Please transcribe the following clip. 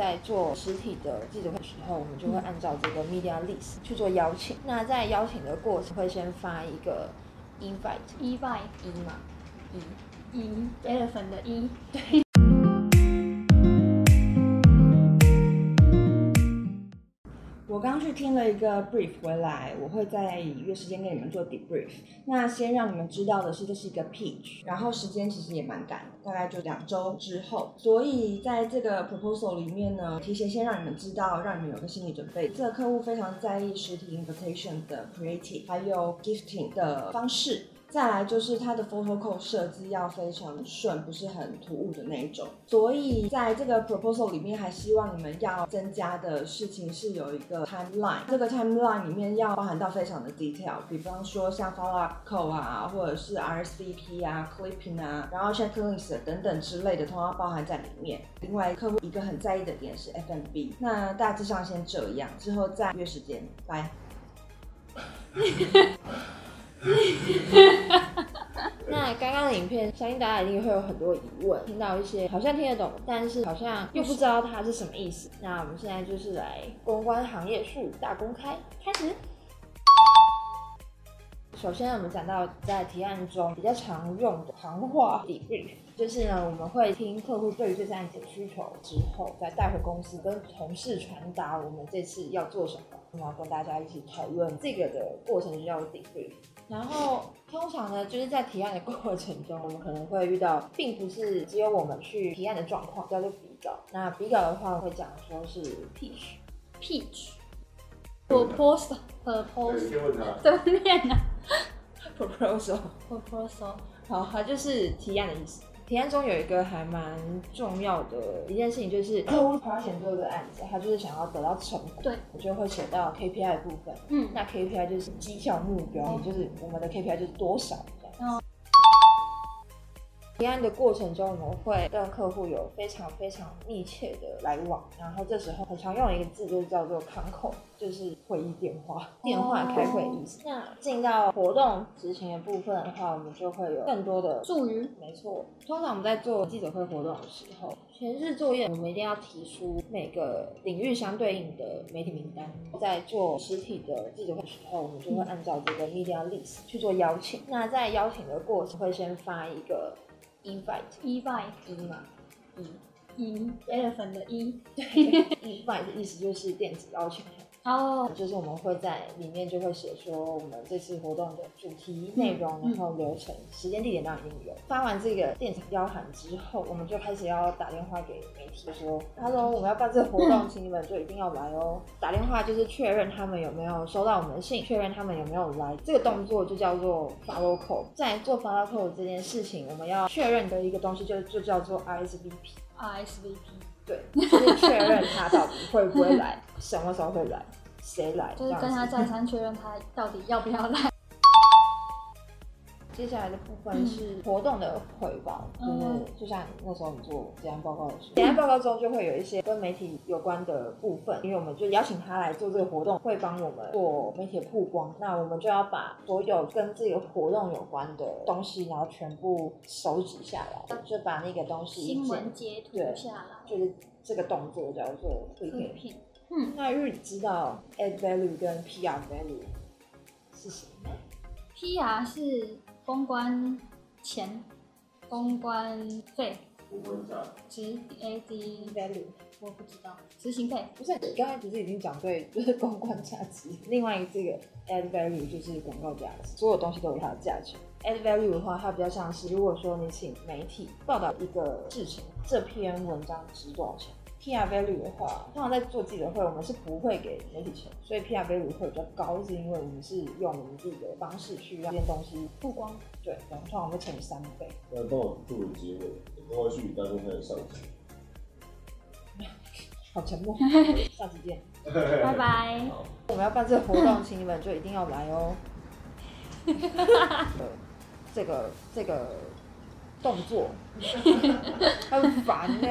在做实体的记者会的时候，我们就会按照这个 media list 去做邀请。那在邀请的过程会先发一个 invite e v i e 嘛一，一 elephant 的一对。我刚去听了一个 brief 回来，我会再约时间跟你们做 debrief。那先让你们知道的是，这是一个 pitch，然后时间其实也蛮赶，大概就两周之后。所以在这个 proposal 里面呢，提前先让你们知道，让你们有个心理准备。这个客户非常在意实体 invitation 的 creative，还有 gifting 的方式。再来就是它的 photo code 设计要非常顺，不是很突兀的那一种。所以在这个 proposal 里面，还希望你们要增加的事情是有一个 timeline。这个 timeline 里面要包含到非常的 detail，比方说像 follow up code 啊，或者是 RSVP 啊、clipping 啊，然后 checklist 等等之类的，通通包含在里面。另外，客户一个很在意的点是 FMB。那大致上先这样，之后再约时间，拜。那刚刚的影片，相信大家一定会有很多疑问，听到一些好像听得懂，但是好像又不知道它是什么意思。那我们现在就是来公关行业术语大公开，开始。首先，我们讲到在提案中比较常用的行话 debrief，就是呢，我们会听客户对于这项案子的需求之后，再带回公司跟同事传达我们这次要做什么，然后跟大家一起讨论这个的过程就叫 debrief。然后通常呢，就是在提案的过程中，我们可能会遇到，并不是只有我们去提案的状况，叫做比稿。那比稿的话，会讲说是 pitch，pitch，proposal，proposal，怎么念呢？proposal，proposal，好，它就是提案的意思。提案中有一个还蛮重要的一件事情，就是 客户花钱做一个案子，他就是想要得到成果。对，我就会写到 KPI 的部分。嗯，那 KPI 就是绩效目标，就是我们的 KPI 就是多少这样。提案的过程中，我们会跟客户有非常非常密切的来往，然后这时候很常用的一个字就叫做 con call，就是会议电话，电话开会意思。那进到活动执行的部分的话，我们就会有更多的助语。没错，通常我们在做记者会活动的时候，前置作业我们一定要提出每个领域相对应的媒体名单。在做实体的记者会的时候，我们就会按照这个 media list 去做邀请。那在邀请的过程会先发一个。Invite，invite，e 嘛，e，e elephant 的 e，对，invite 的意思就是电子邀请函。哦，就是我们会在里面就会写说我们这次活动的主题内容，然后流程、时间、地点当然一定有。发完这个电子邀函之后，我们就开始要打电话给媒体说，Hello，我们要办这个活动，请你们就一定要来哦。打电话就是确认他们有没有收到我们的信，确认他们有没有来。这个动作就叫做 follow call。在做 follow call 这件事情，我们要确认的一个东西就就叫做 RSVP。RSVP。对，就是确认他到底会不会来，什么时候会来，谁来，就是跟他再三确认他到底要不要来。接下来的部分是活动的汇报，就是就像那时候你做结案报告的时候，结案报告中就会有一些跟媒体有关的部分，因为我们就邀请他来做这个活动，会帮我们做媒体曝光，那我们就要把所有跟这个活动有关的东西，然后全部收集下来，就把那个东西新闻截图下来，就是这个动作叫做推片。嗯，那如果你知道 add value 跟 PR value 是什么？PR 是公关钱，公关费，公关价。值 AD value，我不知道，执行费。不是，你刚才不是已经讲对，就是公关价值。另外这个 add value 就是广告价值，所有东西都有它的价值。add value 的话，它比较像是，如果说你请媒体报道一个事情，这篇文章值多少钱？PR value 的话，通常在做记者会，我们是不会给媒体钱，所以 PR value 会比较高，是因为我们是用我们自己的方式去让这件东西曝光。对，然后通常会乘以三倍。那帮我做个结尾，公关术语大公开的上集。好沉默，下次见，拜拜。我们要办这个活动，请你们就一定要来哦。这个这个动作很烦呢。